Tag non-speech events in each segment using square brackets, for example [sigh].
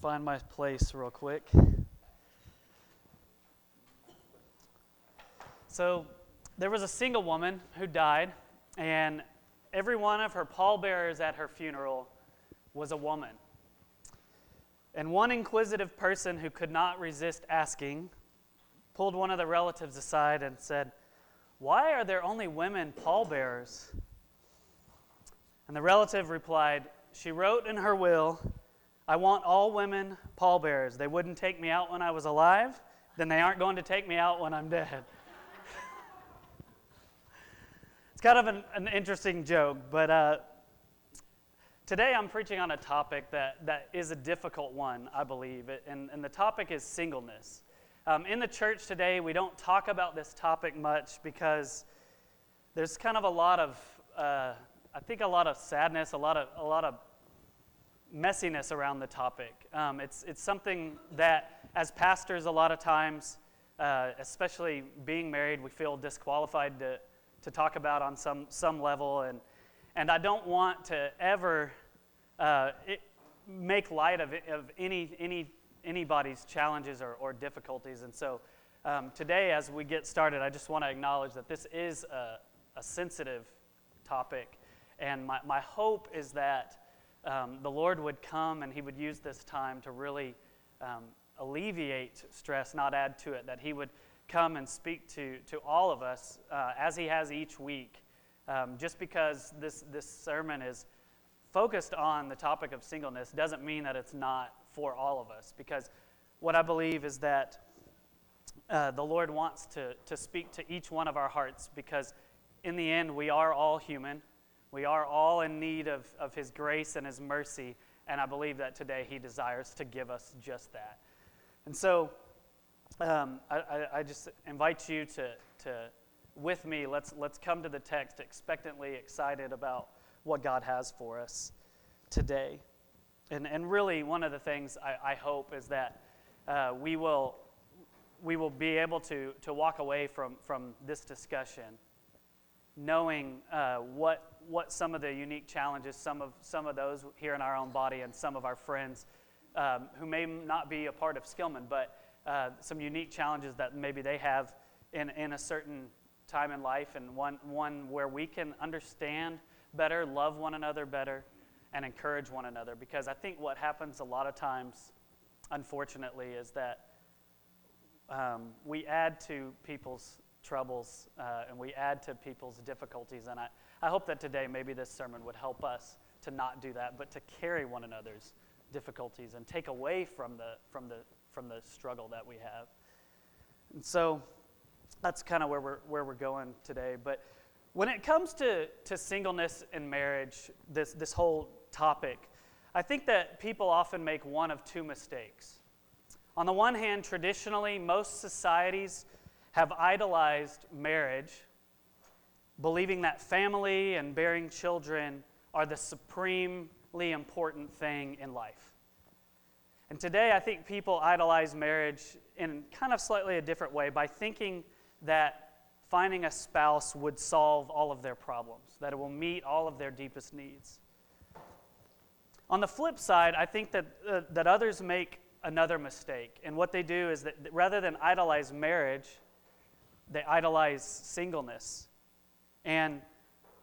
find my place real quick. So, there was a single woman who died, and every one of her pallbearers at her funeral was a woman. And one inquisitive person who could not resist asking pulled one of the relatives aside and said, Why are there only women pallbearers? And the relative replied, She wrote in her will, I want all women pallbearers. They wouldn't take me out when I was alive, then they aren't going to take me out when I'm dead. [laughs] it's kind of an, an interesting joke, but uh, today I'm preaching on a topic that, that is a difficult one, I believe, and, and the topic is singleness. Um, in the church today, we don't talk about this topic much because there's kind of a lot of uh, I think a lot of sadness, a lot of, a lot of messiness around the topic. Um, it's, it's something that, as pastors, a lot of times, uh, especially being married, we feel disqualified to, to talk about on some, some level. And, and I don't want to ever uh, it, make light of, of any, any, anybody's challenges or, or difficulties. And so um, today, as we get started, I just want to acknowledge that this is a, a sensitive topic. And my, my hope is that um, the Lord would come and He would use this time to really um, alleviate stress, not add to it, that He would come and speak to, to all of us uh, as He has each week. Um, just because this, this sermon is focused on the topic of singleness doesn't mean that it's not for all of us. Because what I believe is that uh, the Lord wants to, to speak to each one of our hearts because in the end, we are all human. We are all in need of, of His grace and His mercy, and I believe that today He desires to give us just that. And so um, I, I, just invite you to, to, with me, let's, let's come to the text expectantly excited about what God has for us today. And, and really, one of the things I, I hope is that uh, we, will, we will be able to, to walk away from, from this discussion knowing uh, what, what some of the unique challenges, some of, some of those here in our own body, and some of our friends um, who may not be a part of Skillman, but uh, some unique challenges that maybe they have in, in a certain time in life, and one, one where we can understand better, love one another better, and encourage one another. Because I think what happens a lot of times, unfortunately, is that um, we add to people's troubles uh, and we add to people's difficulties. And I, I hope that today maybe this sermon would help us to not do that, but to carry one another's difficulties and take away from the, from the, from the struggle that we have. And so that's kind of where we're, where we're going today. But when it comes to, to singleness and marriage, this, this whole topic, I think that people often make one of two mistakes. On the one hand, traditionally, most societies have idolized marriage, believing that family and bearing children are the supremely important thing in life. And today, I think people idolize marriage in kind of slightly a different way by thinking that finding a spouse would solve all of their problems, that it will meet all of their deepest needs. On the flip side, I think that, uh, that others make another mistake. And what they do is that rather than idolize marriage, they idolize singleness. And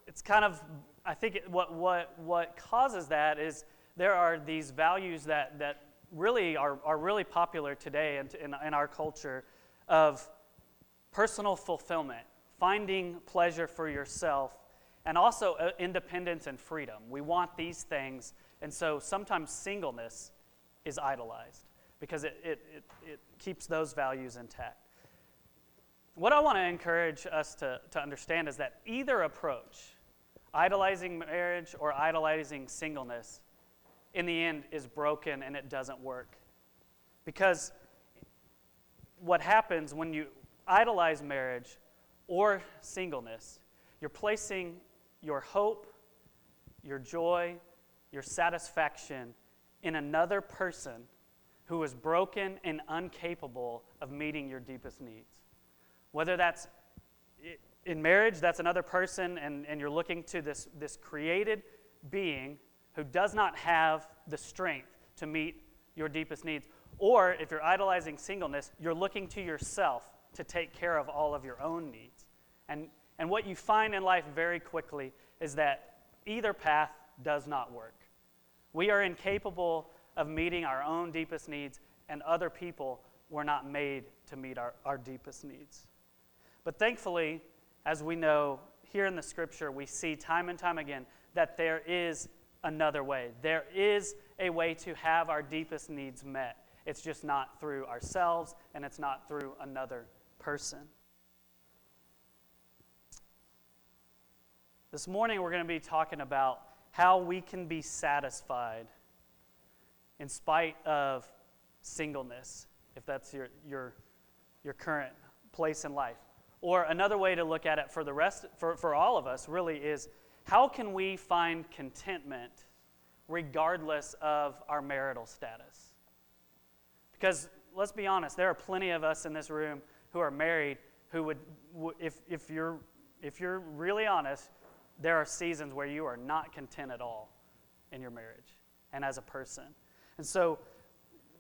it's kind of, I think what, what, what causes that is there are these values that, that really are, are really popular today in, in, in our culture of personal fulfillment, finding pleasure for yourself, and also uh, independence and freedom. We want these things, and so sometimes singleness is idolized because it, it, it, it keeps those values intact what I want to encourage us to, to understand is that either approach, idolizing marriage or idolizing singleness, in the end is broken and it doesn't work. Because what happens when you idolize marriage or singleness, you're placing your hope, your joy, your satisfaction in another person who is broken and incapable of meeting your deepest needs. Whether that's in marriage, that's another person, and, and you're looking to this, this created being who does not have the strength to meet your deepest needs. Or if you're idolizing singleness, you're looking to yourself to take care of all of your own needs. And, and what you find in life very quickly is that either path does not work. We are incapable of meeting our own deepest needs, and other people were not made to meet our, our deepest needs. But thankfully, as we know here in the scripture, we see time and time again that there is another way. There is a way to have our deepest needs met. It's just not through ourselves and it's not through another person. This morning, we're going to be talking about how we can be satisfied in spite of singleness, if that's your, your, your current place in life. Or another way to look at it for the rest, for, for all of us, really is how can we find contentment regardless of our marital status? Because let's be honest, there are plenty of us in this room who are married who would, if, if, you're, if you're really honest, there are seasons where you are not content at all in your marriage and as a person. And so,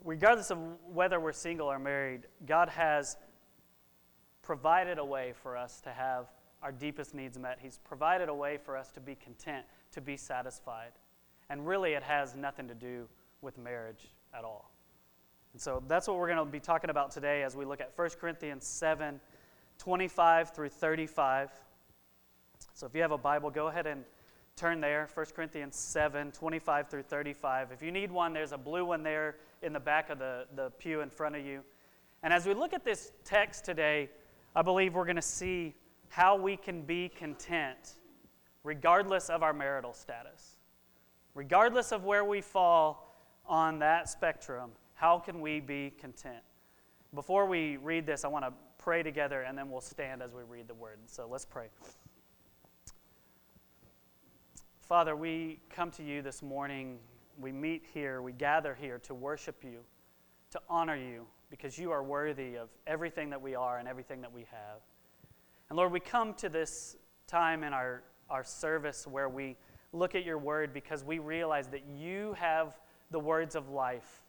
regardless of whether we're single or married, God has provided a way for us to have our deepest needs met. He's provided a way for us to be content, to be satisfied. And really, it has nothing to do with marriage at all. And so that's what we're going to be talking about today as we look at 1 Corinthians 7 25 through 35. So if you have a Bible, go ahead and turn there 1 Corinthians 7 25 through 35. If you need one, there's a blue one there in the back of the, the pew in front of you. And as we look at this text today, I believe we're going to see how we can be content regardless of our marital status. Regardless of where we fall on that spectrum, how can we be content? Before we read this, I want to pray together and then we'll stand as we read the word. So let's pray. Father, we come to you this morning. We meet here, we gather here to worship you, to honor you, because you are worthy of everything that we are and everything that we have. And Lord, we come to this time in our, our service where we look at your word because we realize that you have the words of life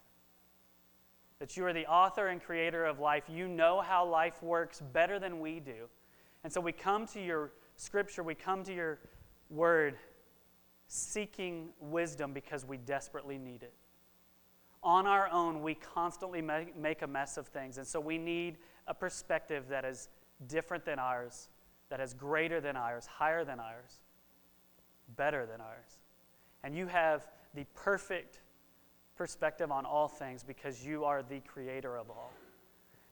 that you are the author and creator of life. You know how life works better than we do. And so we come to your scripture, we come to your word seeking wisdom because we desperately need it. On our own, we constantly make a mess of things. And so we need a perspective that is different than ours, that is greater than ours, higher than ours, better than ours. And you have the perfect perspective on all things because you are the creator of all.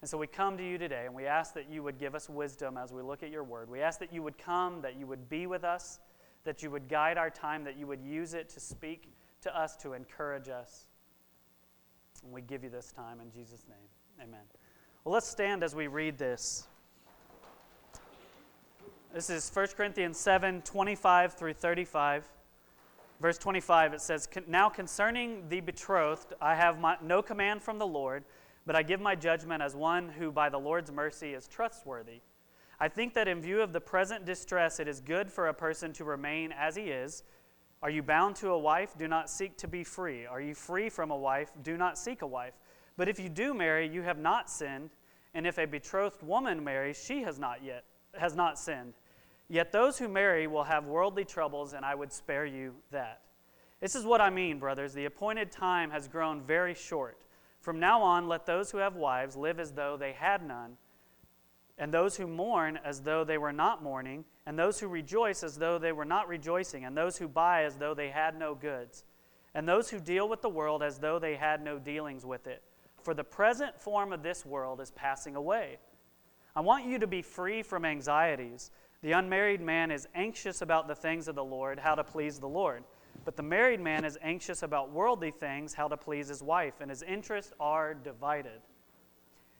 And so we come to you today and we ask that you would give us wisdom as we look at your word. We ask that you would come, that you would be with us, that you would guide our time, that you would use it to speak to us, to encourage us. And we give you this time in Jesus' name. Amen. Well, let's stand as we read this. This is 1 Corinthians 7 25 through 35. Verse 25, it says, Now concerning the betrothed, I have my, no command from the Lord, but I give my judgment as one who by the Lord's mercy is trustworthy. I think that in view of the present distress, it is good for a person to remain as he is. Are you bound to a wife? Do not seek to be free. Are you free from a wife? Do not seek a wife. But if you do marry, you have not sinned. And if a betrothed woman marries, she has not yet has not sinned. Yet those who marry will have worldly troubles, and I would spare you that. This is what I mean, brothers. The appointed time has grown very short. From now on, let those who have wives live as though they had none, and those who mourn as though they were not mourning, and those who rejoice as though they were not rejoicing, and those who buy as though they had no goods, and those who deal with the world as though they had no dealings with it. For the present form of this world is passing away. I want you to be free from anxieties. The unmarried man is anxious about the things of the Lord, how to please the Lord. But the married man is anxious about worldly things, how to please his wife, and his interests are divided.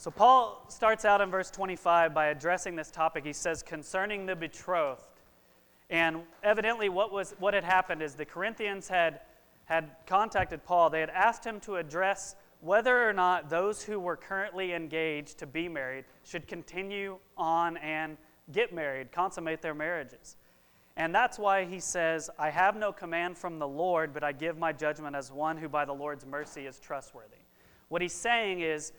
So, Paul starts out in verse 25 by addressing this topic. He says, concerning the betrothed. And evidently, what, was, what had happened is the Corinthians had, had contacted Paul. They had asked him to address whether or not those who were currently engaged to be married should continue on and get married, consummate their marriages. And that's why he says, I have no command from the Lord, but I give my judgment as one who by the Lord's mercy is trustworthy. What he's saying is,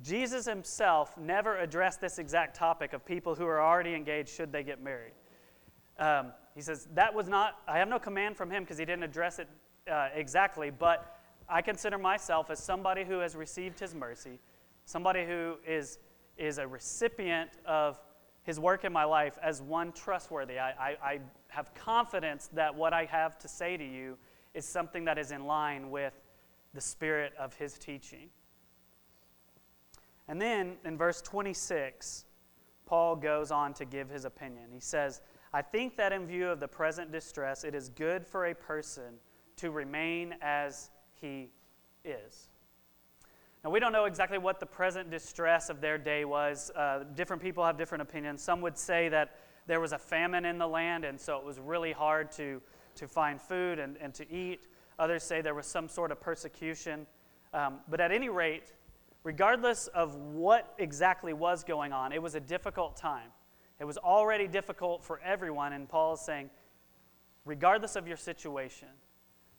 Jesus himself never addressed this exact topic of people who are already engaged, should they get married. Um, he says, That was not, I have no command from him because he didn't address it uh, exactly, but I consider myself as somebody who has received his mercy, somebody who is, is a recipient of his work in my life as one trustworthy. I, I, I have confidence that what I have to say to you is something that is in line with the spirit of his teaching. And then in verse 26, Paul goes on to give his opinion. He says, I think that in view of the present distress, it is good for a person to remain as he is. Now, we don't know exactly what the present distress of their day was. Uh, different people have different opinions. Some would say that there was a famine in the land, and so it was really hard to, to find food and, and to eat. Others say there was some sort of persecution. Um, but at any rate, regardless of what exactly was going on, it was a difficult time. It was already difficult for everyone, and Paul is saying, regardless of your situation,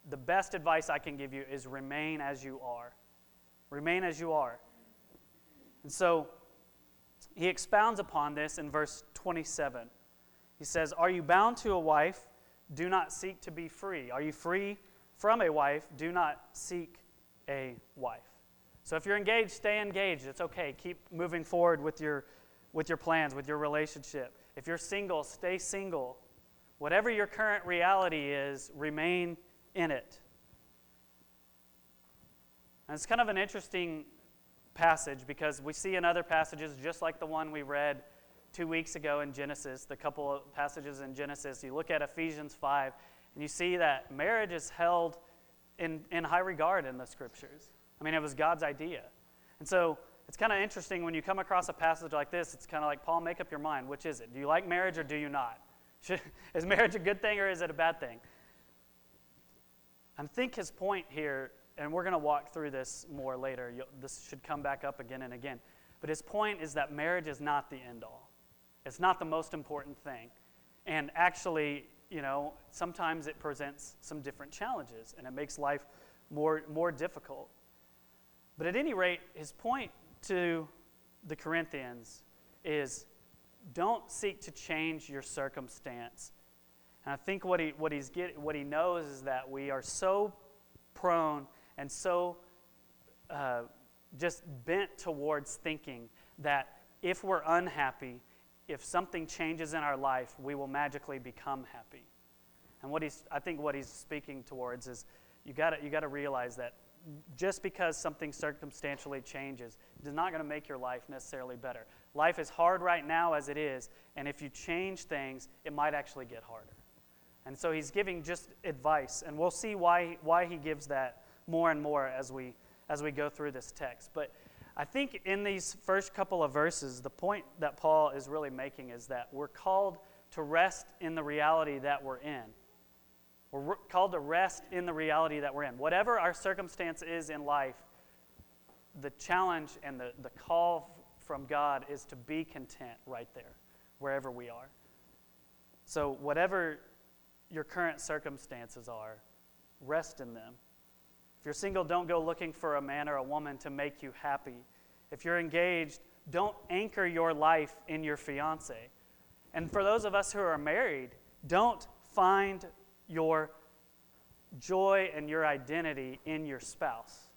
the best advice I can give you is remain as you are. Remain as you are. And so he expounds upon this in verse 27. He says, Are you bound to a wife? Do not seek to be free. Are you free from a wife? Do not seek a wife. So if you're engaged, stay engaged. It's okay. Keep moving forward with your, with your plans, with your relationship. If you're single, stay single. Whatever your current reality is, remain in it. And it's kind of an interesting passage because we see in other passages, just like the one we read two weeks ago in Genesis, the couple of passages in Genesis, you look at Ephesians 5, and you see that marriage is held in, in high regard in the scriptures. I mean, it was God's idea. And so it's kind of interesting when you come across a passage like this, it's kind of like, Paul, make up your mind. Which is it? Do you like marriage or do you not? [laughs] is marriage a good thing or is it a bad thing? I think his point here, and we're going to walk through this more later, You'll, this should come back up again and again. But his point is that marriage is not the end all, it's not the most important thing. And actually, you know, sometimes it presents some different challenges and it makes life more, more difficult. But at any rate, his point to the Corinthians is don't seek to change your circumstance and I think what he, what, he's get, what he knows is that we are so prone and so uh, just bent towards thinking that if we're unhappy, if something changes in our life, we will magically become happy. And what he's, I think what he's speaking towards is you got you got to realize that just because something circumstantially changes is not going to make your life necessarily better. Life is hard right now as it is, and if you change things, it might actually get harder. And so he's giving just advice, and we'll see why, why he gives that more and more as we, as we go through this text. But I think in these first couple of verses, the point that Paul is really making is that we're called to rest in the reality that we're in. We're called to rest in the reality that we're in. Whatever our circumstance is in life, the challenge and the, the call from God is to be content right there, wherever we are. So, whatever your current circumstances are, rest in them. If you're single, don't go looking for a man or a woman to make you happy. If you're engaged, don't anchor your life in your fiance. And for those of us who are married, don't find your joy and your identity in your spouse.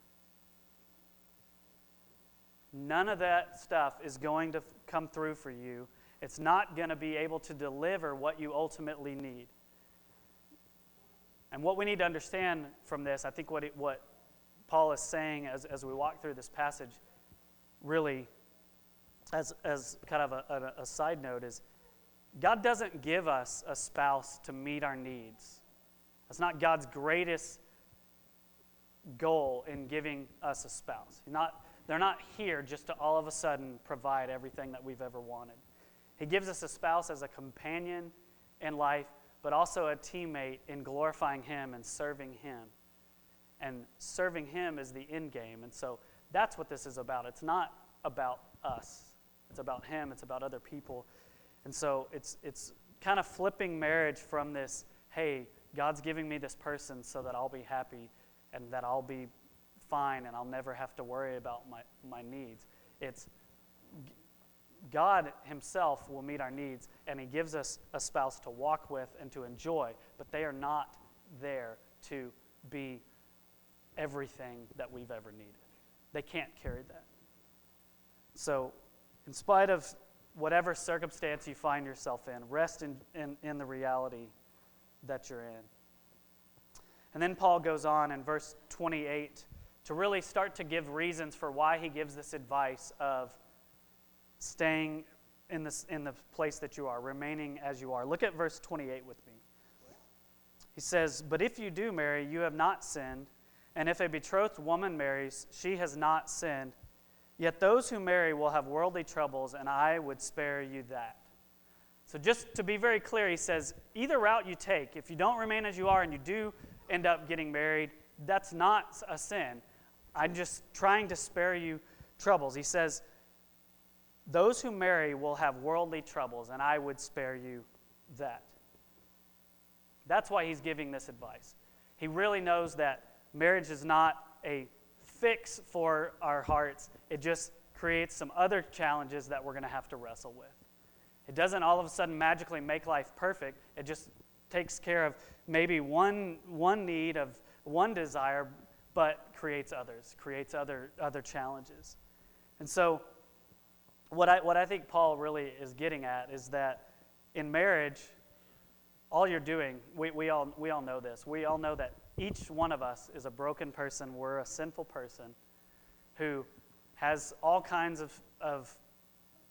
None of that stuff is going to come through for you. It's not going to be able to deliver what you ultimately need. And what we need to understand from this, I think what, it, what Paul is saying as, as we walk through this passage, really, as, as kind of a, a, a side note, is God doesn't give us a spouse to meet our needs. That's not God's greatest goal in giving us a spouse. Not, they're not here just to all of a sudden provide everything that we've ever wanted. He gives us a spouse as a companion in life, but also a teammate in glorifying Him and serving Him. And serving Him is the end game. And so that's what this is about. It's not about us, it's about Him, it's about other people. And so it's, it's kind of flipping marriage from this, hey, God's giving me this person so that I'll be happy and that I'll be fine and I'll never have to worry about my, my needs. It's God Himself will meet our needs, and He gives us a spouse to walk with and to enjoy, but they are not there to be everything that we've ever needed. They can't carry that. So, in spite of whatever circumstance you find yourself in, rest in, in, in the reality that you're in. And then Paul goes on in verse 28 to really start to give reasons for why he gives this advice of staying in, this, in the place that you are, remaining as you are. Look at verse 28 with me. He says, But if you do marry, you have not sinned, and if a betrothed woman marries, she has not sinned. Yet those who marry will have worldly troubles, and I would spare you that. So, just to be very clear, he says, either route you take, if you don't remain as you are and you do end up getting married, that's not a sin. I'm just trying to spare you troubles. He says, those who marry will have worldly troubles, and I would spare you that. That's why he's giving this advice. He really knows that marriage is not a fix for our hearts, it just creates some other challenges that we're going to have to wrestle with. It doesn't all of a sudden magically make life perfect, it just takes care of maybe one, one need of one desire, but creates others, creates other, other challenges. And so, what I, what I think Paul really is getting at is that in marriage, all you're doing, we, we, all, we all know this. We all know that each one of us is a broken person. We're a sinful person who has all kinds of, of,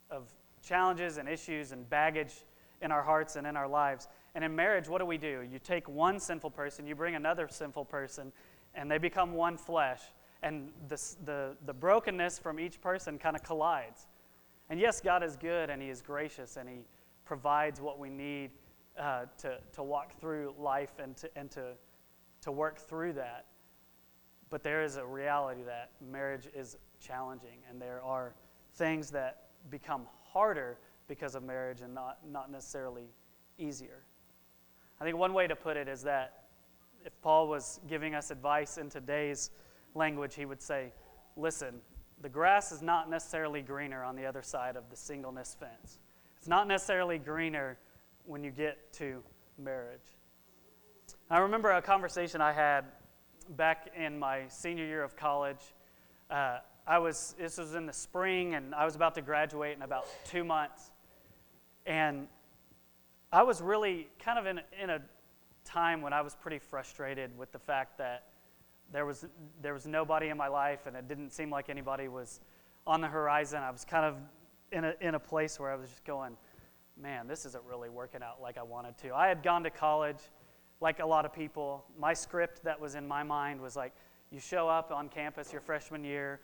of challenges and issues and baggage in our hearts and in our lives. And in marriage, what do we do? You take one sinful person, you bring another sinful person, and they become one flesh. And the, the, the brokenness from each person kind of collides. And yes, God is good and He is gracious and He provides what we need uh, to, to walk through life and, to, and to, to work through that. But there is a reality that marriage is challenging and there are things that become harder because of marriage and not, not necessarily easier. I think one way to put it is that if Paul was giving us advice in today's language, he would say, Listen, the grass is not necessarily greener on the other side of the singleness fence. It's not necessarily greener when you get to marriage. I remember a conversation I had back in my senior year of college. Uh, I was, this was in the spring, and I was about to graduate in about two months. And I was really kind of in, in a time when I was pretty frustrated with the fact that there was, there was nobody in my life, and it didn't seem like anybody was on the horizon. I was kind of in a, in a place where I was just going, man, this isn't really working out like I wanted to. I had gone to college, like a lot of people. My script that was in my mind was like, you show up on campus your freshman year,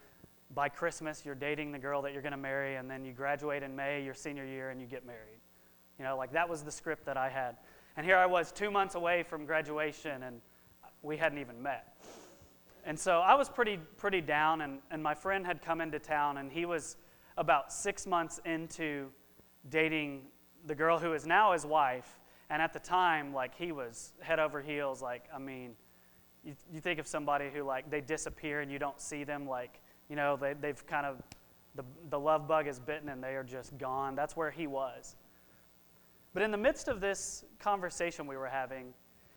by Christmas, you're dating the girl that you're going to marry, and then you graduate in May, your senior year, and you get married. You know, like that was the script that I had. And here I was, two months away from graduation, and we hadn't even met. And so I was pretty, pretty down, and, and my friend had come into town, and he was about six months into dating the girl who is now his wife. And at the time, like, he was head over heels. Like, I mean, you, you think of somebody who, like, they disappear and you don't see them, like, you know, they, they've kind of, the, the love bug is bitten and they are just gone. That's where he was. But in the midst of this conversation we were having,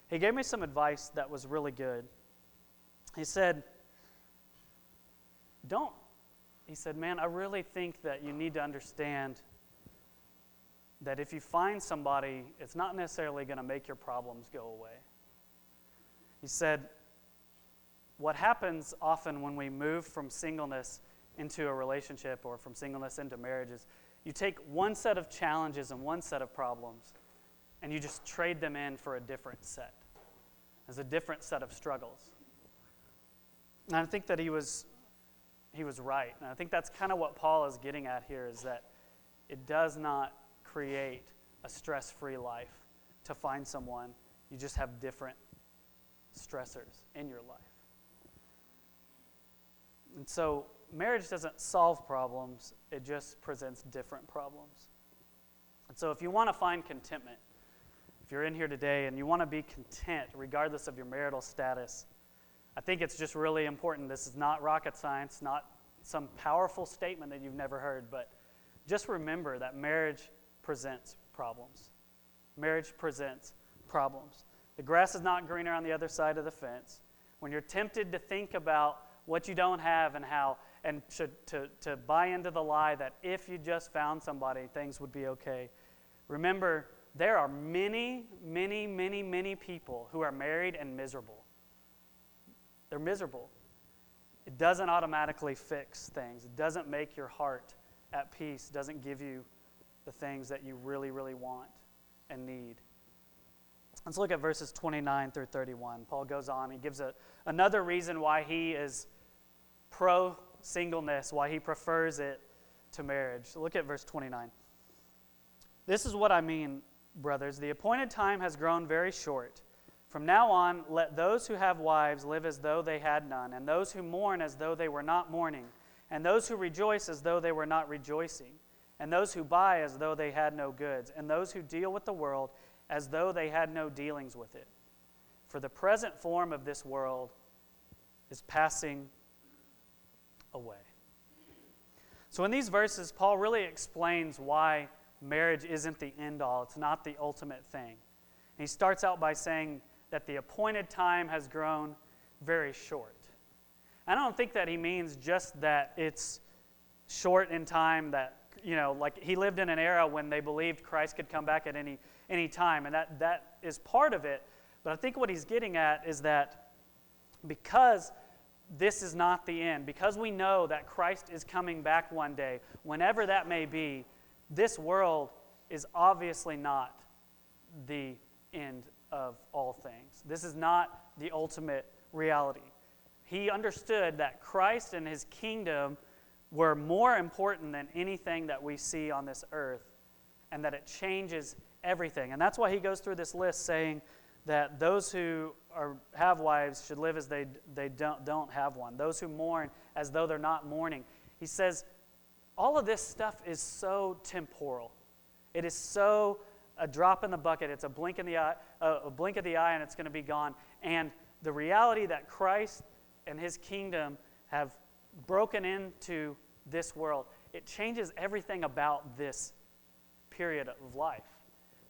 he gave me some advice that was really good. He said, Don't. He said, Man, I really think that you need to understand that if you find somebody, it's not necessarily going to make your problems go away. He said, What happens often when we move from singleness into a relationship or from singleness into marriage is you take one set of challenges and one set of problems and you just trade them in for a different set, as a different set of struggles. And I think that he was he was right. And I think that's kind of what Paul is getting at here is that it does not create a stress free life to find someone. You just have different stressors in your life. And so marriage doesn't solve problems, it just presents different problems. And so if you want to find contentment, if you're in here today and you want to be content regardless of your marital status, I think it's just really important. This is not rocket science, not some powerful statement that you've never heard, but just remember that marriage presents problems. Marriage presents problems. The grass is not greener on the other side of the fence. When you're tempted to think about what you don't have and how, and to, to, to buy into the lie that if you just found somebody, things would be okay, remember there are many, many, many, many people who are married and miserable. They're miserable. It doesn't automatically fix things, it doesn't make your heart at peace, doesn't give you the things that you really, really want and need. Let's look at verses 29 through 31. Paul goes on. He gives a, another reason why he is pro singleness, why he prefers it to marriage. Look at verse 29. This is what I mean, brothers. The appointed time has grown very short. From now on, let those who have wives live as though they had none, and those who mourn as though they were not mourning, and those who rejoice as though they were not rejoicing, and those who buy as though they had no goods, and those who deal with the world as though they had no dealings with it. For the present form of this world is passing away. So, in these verses, Paul really explains why marriage isn't the end all, it's not the ultimate thing. And he starts out by saying, that the appointed time has grown very short. I don't think that he means just that it's short in time that you know like he lived in an era when they believed Christ could come back at any any time and that that is part of it but I think what he's getting at is that because this is not the end because we know that Christ is coming back one day whenever that may be this world is obviously not the end of all things. This is not the ultimate reality. He understood that Christ and his kingdom were more important than anything that we see on this earth, and that it changes everything. And that's why he goes through this list saying that those who are, have wives should live as they, they don't, don't have one, those who mourn as though they're not mourning. He says, all of this stuff is so temporal. It is so a drop in the bucket. It's a blink in the eye, a blink of the eye, and it's going to be gone. And the reality that Christ and His kingdom have broken into this world, it changes everything about this period of life.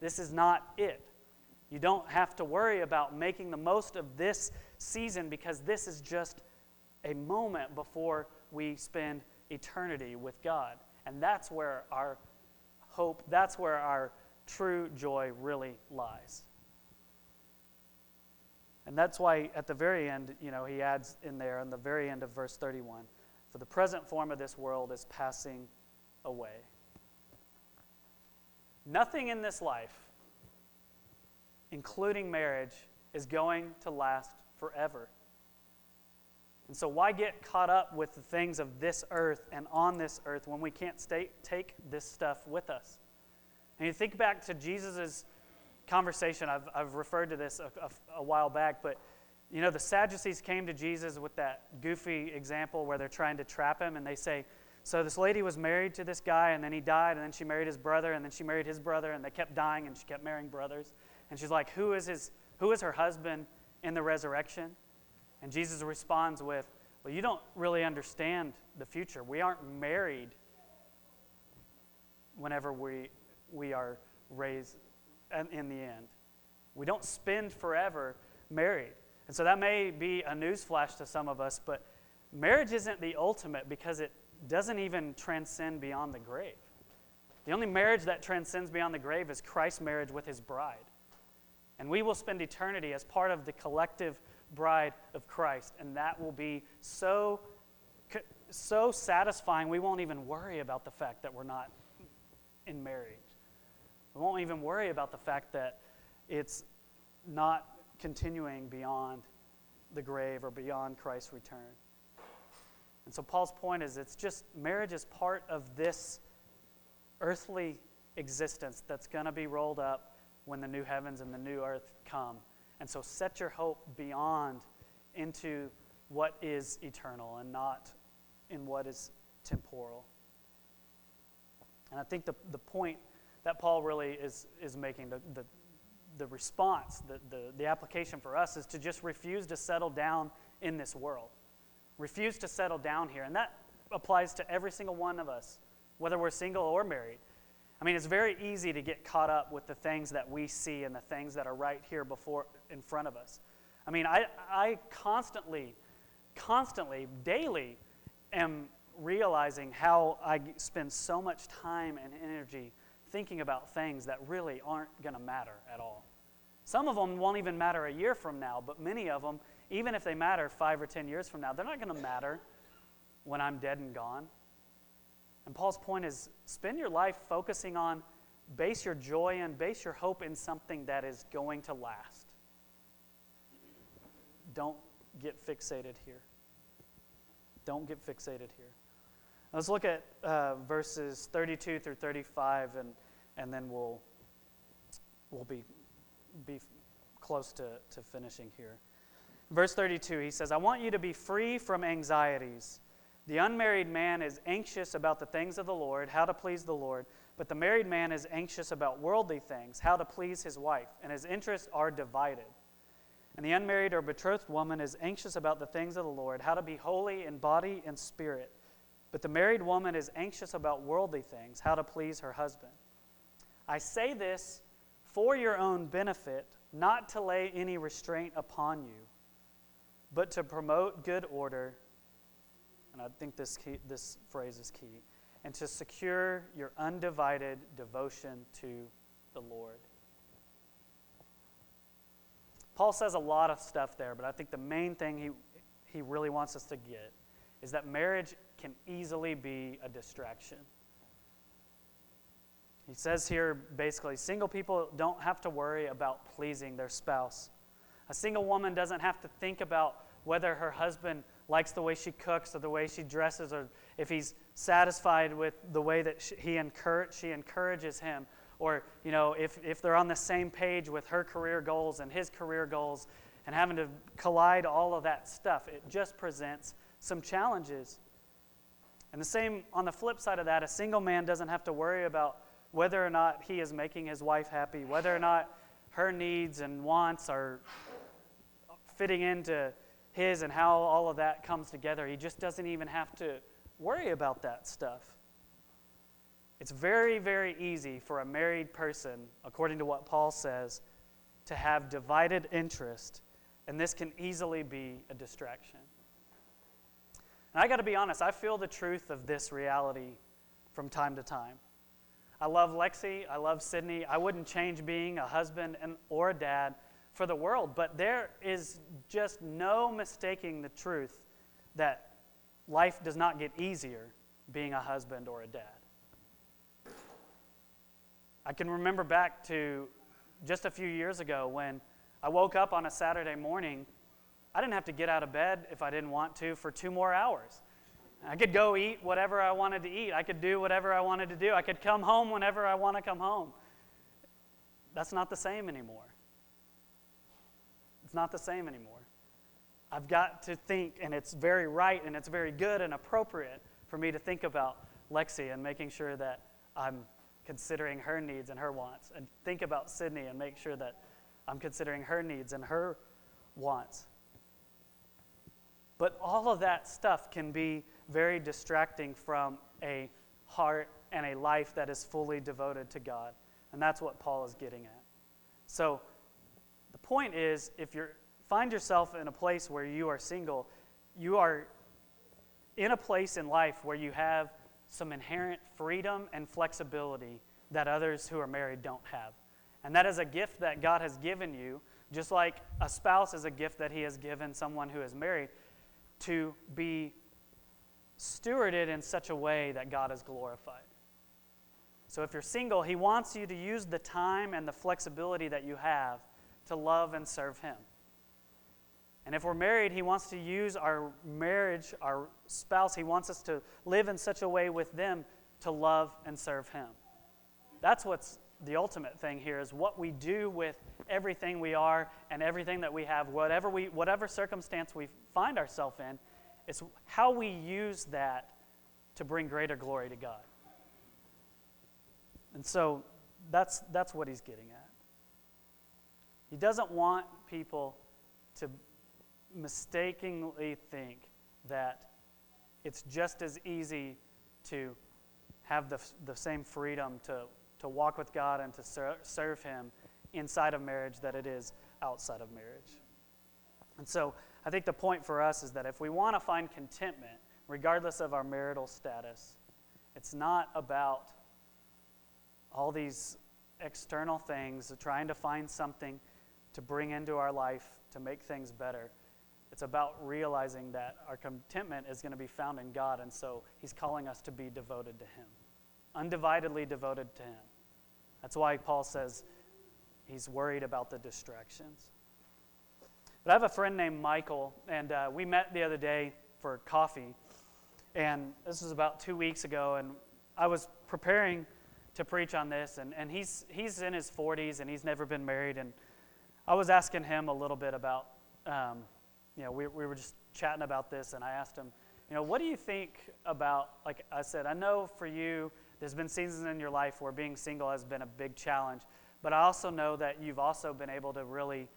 This is not it. You don't have to worry about making the most of this season because this is just a moment before we spend eternity with God. And that's where our hope, that's where our true joy really lies. And that's why at the very end, you know, he adds in there, in the very end of verse 31, for the present form of this world is passing away. Nothing in this life, including marriage, is going to last forever. And so, why get caught up with the things of this earth and on this earth when we can't stay, take this stuff with us? And you think back to Jesus' conversation, I've, I've referred to this a, a, a while back, but you know, the Sadducees came to Jesus with that goofy example where they're trying to trap him, and they say, So this lady was married to this guy, and then he died, and then she married his brother, and then she married his brother, and they kept dying, and she kept marrying brothers. And she's like, Who is, his, who is her husband in the resurrection? And Jesus responds with, Well, you don't really understand the future. We aren't married whenever we we are raised in the end. We don't spend forever married. And so that may be a newsflash to some of us, but marriage isn't the ultimate because it doesn't even transcend beyond the grave. The only marriage that transcends beyond the grave is Christ's marriage with his bride. And we will spend eternity as part of the collective bride of Christ. And that will be so, so satisfying, we won't even worry about the fact that we're not in marriage. We won't even worry about the fact that it's not continuing beyond the grave or beyond Christ's return. And so Paul's point is it's just marriage is part of this earthly existence that's going to be rolled up when the new heavens and the new earth come. And so set your hope beyond into what is eternal and not in what is temporal. And I think the, the point that Paul really is, is making, the, the, the response, the, the, the application for us is to just refuse to settle down in this world. Refuse to settle down here. And that applies to every single one of us, whether we're single or married. I mean, it's very easy to get caught up with the things that we see and the things that are right here before in front of us. I mean, I, I constantly, constantly, daily am realizing how I spend so much time and energy thinking about things that really aren't going to matter at all. Some of them won't even matter a year from now, but many of them, even if they matter five or ten years from now, they're not going to matter when I'm dead and gone. And Paul's point is spend your life focusing on, base your joy and base your hope in something that is going to last. Don't get fixated here. Don't get fixated here. Let's look at uh, verses 32 through 35, and, and then we'll, we'll be, be close to, to finishing here. Verse 32, he says, I want you to be free from anxieties. The unmarried man is anxious about the things of the Lord, how to please the Lord, but the married man is anxious about worldly things, how to please his wife, and his interests are divided. And the unmarried or betrothed woman is anxious about the things of the Lord, how to be holy in body and spirit. But the married woman is anxious about worldly things, how to please her husband. I say this for your own benefit, not to lay any restraint upon you, but to promote good order. And I think this, key, this phrase is key. And to secure your undivided devotion to the Lord. Paul says a lot of stuff there, but I think the main thing he, he really wants us to get is that marriage can easily be a distraction. He says here basically single people don't have to worry about pleasing their spouse. A single woman doesn't have to think about whether her husband likes the way she cooks or the way she dresses or if he's satisfied with the way that she, he encourage, she encourages him or you know if, if they're on the same page with her career goals and his career goals and having to collide all of that stuff it just presents some challenges and the same on the flip side of that a single man doesn't have to worry about whether or not he is making his wife happy whether or not her needs and wants are fitting into his and how all of that comes together he just doesn't even have to worry about that stuff it's very, very easy for a married person, according to what Paul says, to have divided interest, and this can easily be a distraction. And I got to be honest, I feel the truth of this reality from time to time. I love Lexi, I love Sydney. I wouldn't change being a husband and, or a dad for the world, but there is just no mistaking the truth that life does not get easier being a husband or a dad. I can remember back to just a few years ago when I woke up on a Saturday morning. I didn't have to get out of bed if I didn't want to for two more hours. I could go eat whatever I wanted to eat. I could do whatever I wanted to do. I could come home whenever I want to come home. That's not the same anymore. It's not the same anymore. I've got to think, and it's very right and it's very good and appropriate for me to think about Lexi and making sure that I'm considering her needs and her wants, and think about Sydney and make sure that I'm considering her needs and her wants. But all of that stuff can be very distracting from a heart and a life that is fully devoted to God. And that's what Paul is getting at. So the point is if you find yourself in a place where you are single, you are in a place in life where you have some inherent freedom and flexibility that others who are married don't have. And that is a gift that God has given you, just like a spouse is a gift that He has given someone who is married, to be stewarded in such a way that God is glorified. So if you're single, He wants you to use the time and the flexibility that you have to love and serve Him. And if we're married, He wants to use our marriage, our spouse, He wants us to live in such a way with them to love and serve Him. That's what's the ultimate thing here is what we do with everything we are and everything that we have, whatever, we, whatever circumstance we find ourselves in, it's how we use that to bring greater glory to God. And so that's, that's what he's getting at. He doesn't want people to mistakenly think that it's just as easy to have the, the same freedom to, to walk with God and to ser- serve Him inside of marriage that it is outside of marriage. And so I think the point for us is that if we want to find contentment, regardless of our marital status, it's not about all these external things, trying to find something to bring into our life to make things better. It's about realizing that our contentment is going to be found in God, and so He's calling us to be devoted to Him, undividedly devoted to Him. That's why Paul says he's worried about the distractions. But I have a friend named Michael, and uh, we met the other day for coffee. And this was about two weeks ago, and I was preparing to preach on this, and, and he's, he's in his 40s and he's never been married. And I was asking him a little bit about, um, you know, we, we were just chatting about this, and I asked him, you know, what do you think about, like I said, I know for you, there's been seasons in your life where being single has been a big challenge, but I also know that you've also been able to really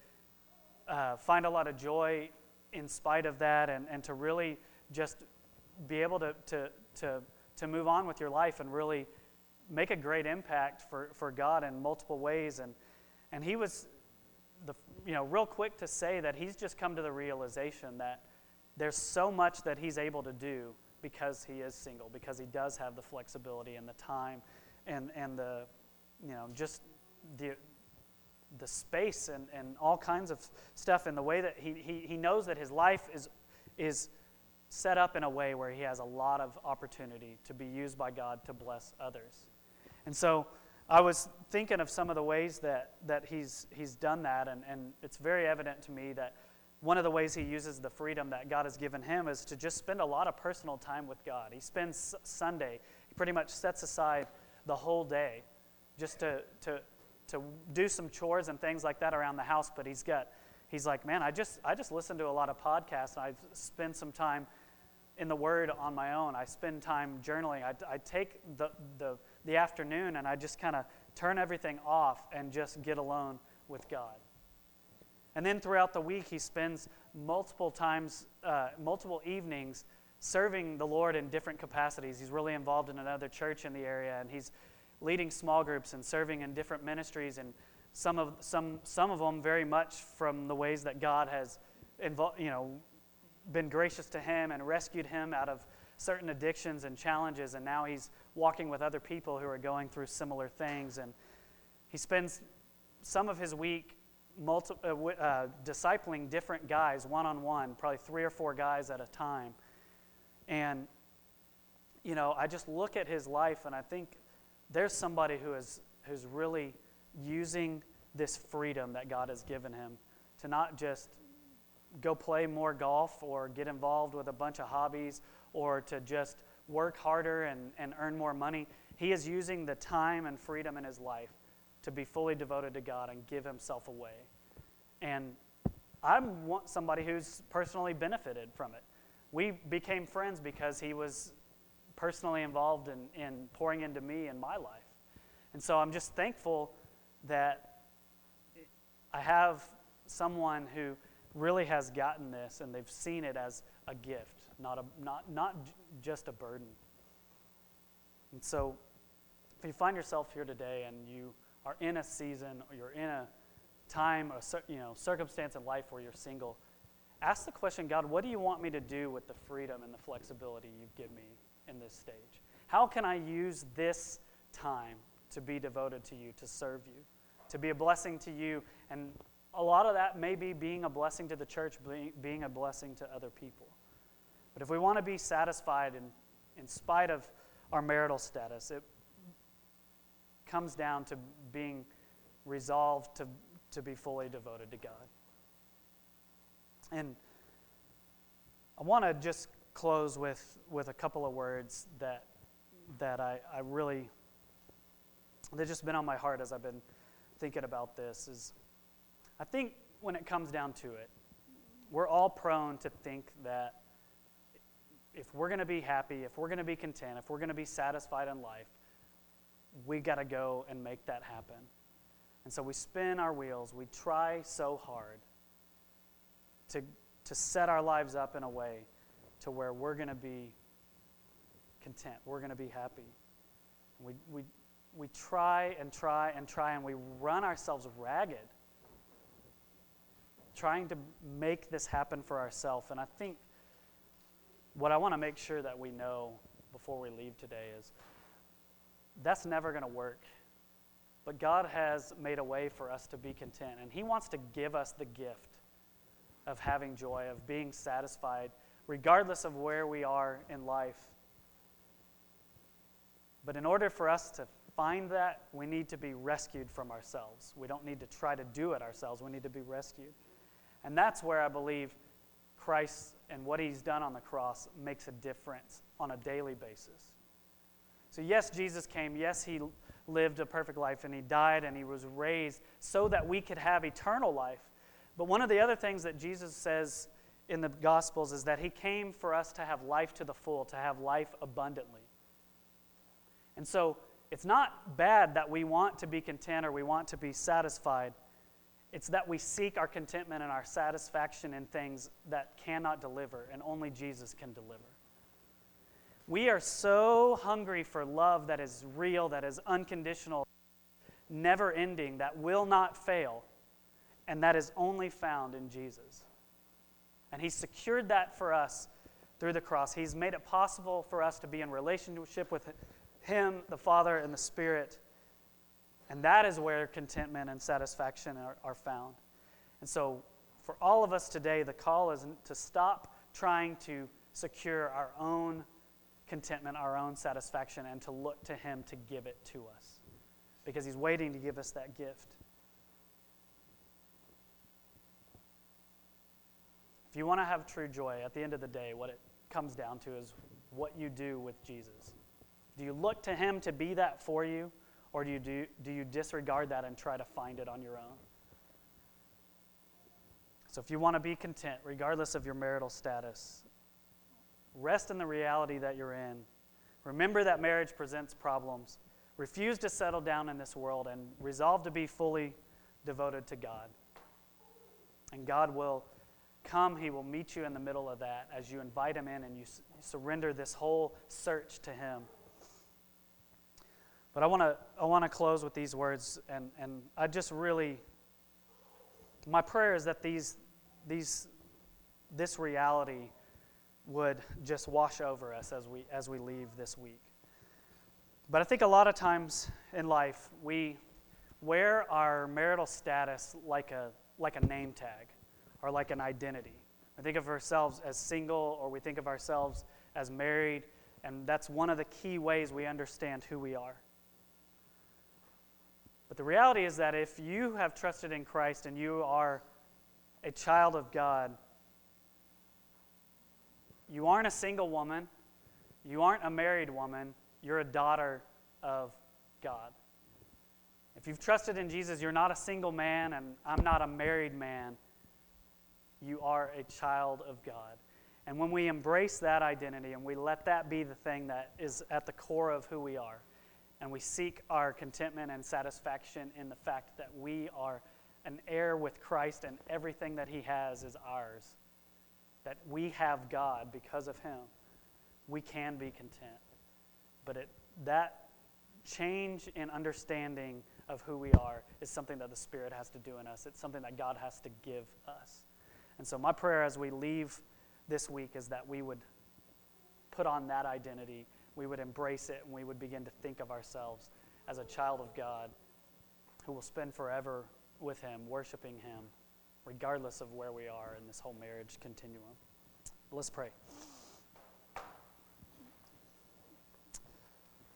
uh, find a lot of joy in spite of that and, and to really just be able to, to, to, to move on with your life and really make a great impact for, for God in multiple ways. And, and he was, the, you know, real quick to say that he's just come to the realization that there's so much that he's able to do because he is single, because he does have the flexibility and the time and, and the, you know, just the, the space and, and all kinds of stuff and the way that he, he, he knows that his life is, is set up in a way where he has a lot of opportunity to be used by God to bless others. And so I was thinking of some of the ways that, that he's, he's done that, and, and it's very evident to me that one of the ways he uses the freedom that God has given him is to just spend a lot of personal time with God. He spends Sunday, he pretty much sets aside the whole day just to, to, to do some chores and things like that around the house, but he's got, he's like, man, I just, I just listen to a lot of podcasts, and I spend some time in the Word on my own. I spend time journaling. I, I take the, the the afternoon and I just kind of turn everything off and just get alone with God. And then throughout the week, he spends multiple times, uh, multiple evenings serving the Lord in different capacities. He's really involved in another church in the area and he's leading small groups and serving in different ministries and some of, some, some of them very much from the ways that God has involved, you know, been gracious to him and rescued him out of certain addictions and challenges, and now he's walking with other people who are going through similar things. And he spends some of his week multi- uh, uh, discipling different guys one on one, probably three or four guys at a time. And, you know, I just look at his life and I think there's somebody who is who's really using this freedom that God has given him to not just go play more golf or get involved with a bunch of hobbies or to just work harder and, and earn more money. He is using the time and freedom in his life to be fully devoted to God and give himself away. And I want somebody who's personally benefited from it. We became friends because he was personally involved in, in pouring into me in my life. And so I'm just thankful that I have someone who really has gotten this and they've seen it as a gift not, a, not, not just a burden. And so, if you find yourself here today and you are in a season or you're in a time or you know, circumstance in life where you're single, ask the question God, what do you want me to do with the freedom and the flexibility you've given me in this stage? How can I use this time to be devoted to you, to serve you, to be a blessing to you? And a lot of that may be being a blessing to the church, being, a blessing to other people. But if we want to be satisfied in, in spite of our marital status, it comes down to being resolved to, to be fully devoted to God. And I want to just close with, with a couple of words that, that I, I really, they've just been on my heart as I've been thinking about this. Is I think when it comes down to it, we're all prone to think that if we're going to be happy, if we're going to be content, if we're going to be satisfied in life, we got to go and make that happen. And so we spin our wheels, we try so hard to, to set our lives up in a way to where we're going to be content, we're going to be happy. We, we, we try and try and try, and we run ourselves ragged trying to make this happen for ourselves. And I think what I want to make sure that we know before we leave today is that's never going to work. But God has made a way for us to be content, and He wants to give us the gift of having joy, of being satisfied, regardless of where we are in life. But in order for us to find that, we need to be rescued from ourselves. We don't need to try to do it ourselves, we need to be rescued. And that's where I believe Christ and what he's done on the cross makes a difference on a daily basis. So, yes, Jesus came. Yes, he lived a perfect life and he died and he was raised so that we could have eternal life. But one of the other things that Jesus says in the Gospels is that he came for us to have life to the full, to have life abundantly. And so, it's not bad that we want to be content or we want to be satisfied. It's that we seek our contentment and our satisfaction in things that cannot deliver, and only Jesus can deliver. We are so hungry for love that is real, that is unconditional, never ending, that will not fail, and that is only found in Jesus. And He secured that for us through the cross. He's made it possible for us to be in relationship with Him, the Father, and the Spirit and that is where contentment and satisfaction are, are found. And so, for all of us today, the call is to stop trying to secure our own contentment, our own satisfaction, and to look to Him to give it to us. Because He's waiting to give us that gift. If you want to have true joy, at the end of the day, what it comes down to is what you do with Jesus. Do you look to Him to be that for you? Or do you, do, do you disregard that and try to find it on your own? So, if you want to be content, regardless of your marital status, rest in the reality that you're in. Remember that marriage presents problems. Refuse to settle down in this world and resolve to be fully devoted to God. And God will come, He will meet you in the middle of that as you invite Him in and you surrender this whole search to Him. But I want to I want to close with these words, and, and I just really, my prayer is that these, these, this reality would just wash over us as we, as we leave this week. But I think a lot of times in life, we wear our marital status like a, like a name tag or like an identity. We think of ourselves as single or we think of ourselves as married, and that's one of the key ways we understand who we are. But the reality is that if you have trusted in Christ and you are a child of God, you aren't a single woman, you aren't a married woman, you're a daughter of God. If you've trusted in Jesus, you're not a single man, and I'm not a married man. You are a child of God. And when we embrace that identity and we let that be the thing that is at the core of who we are, and we seek our contentment and satisfaction in the fact that we are an heir with Christ and everything that He has is ours. That we have God because of Him. We can be content. But it, that change in understanding of who we are is something that the Spirit has to do in us. It's something that God has to give us. And so, my prayer as we leave this week is that we would put on that identity we would embrace it and we would begin to think of ourselves as a child of God who will spend forever with Him, worshiping Him, regardless of where we are in this whole marriage continuum. Let's pray.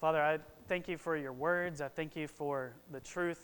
Father, I thank you for your words. I thank you for the truth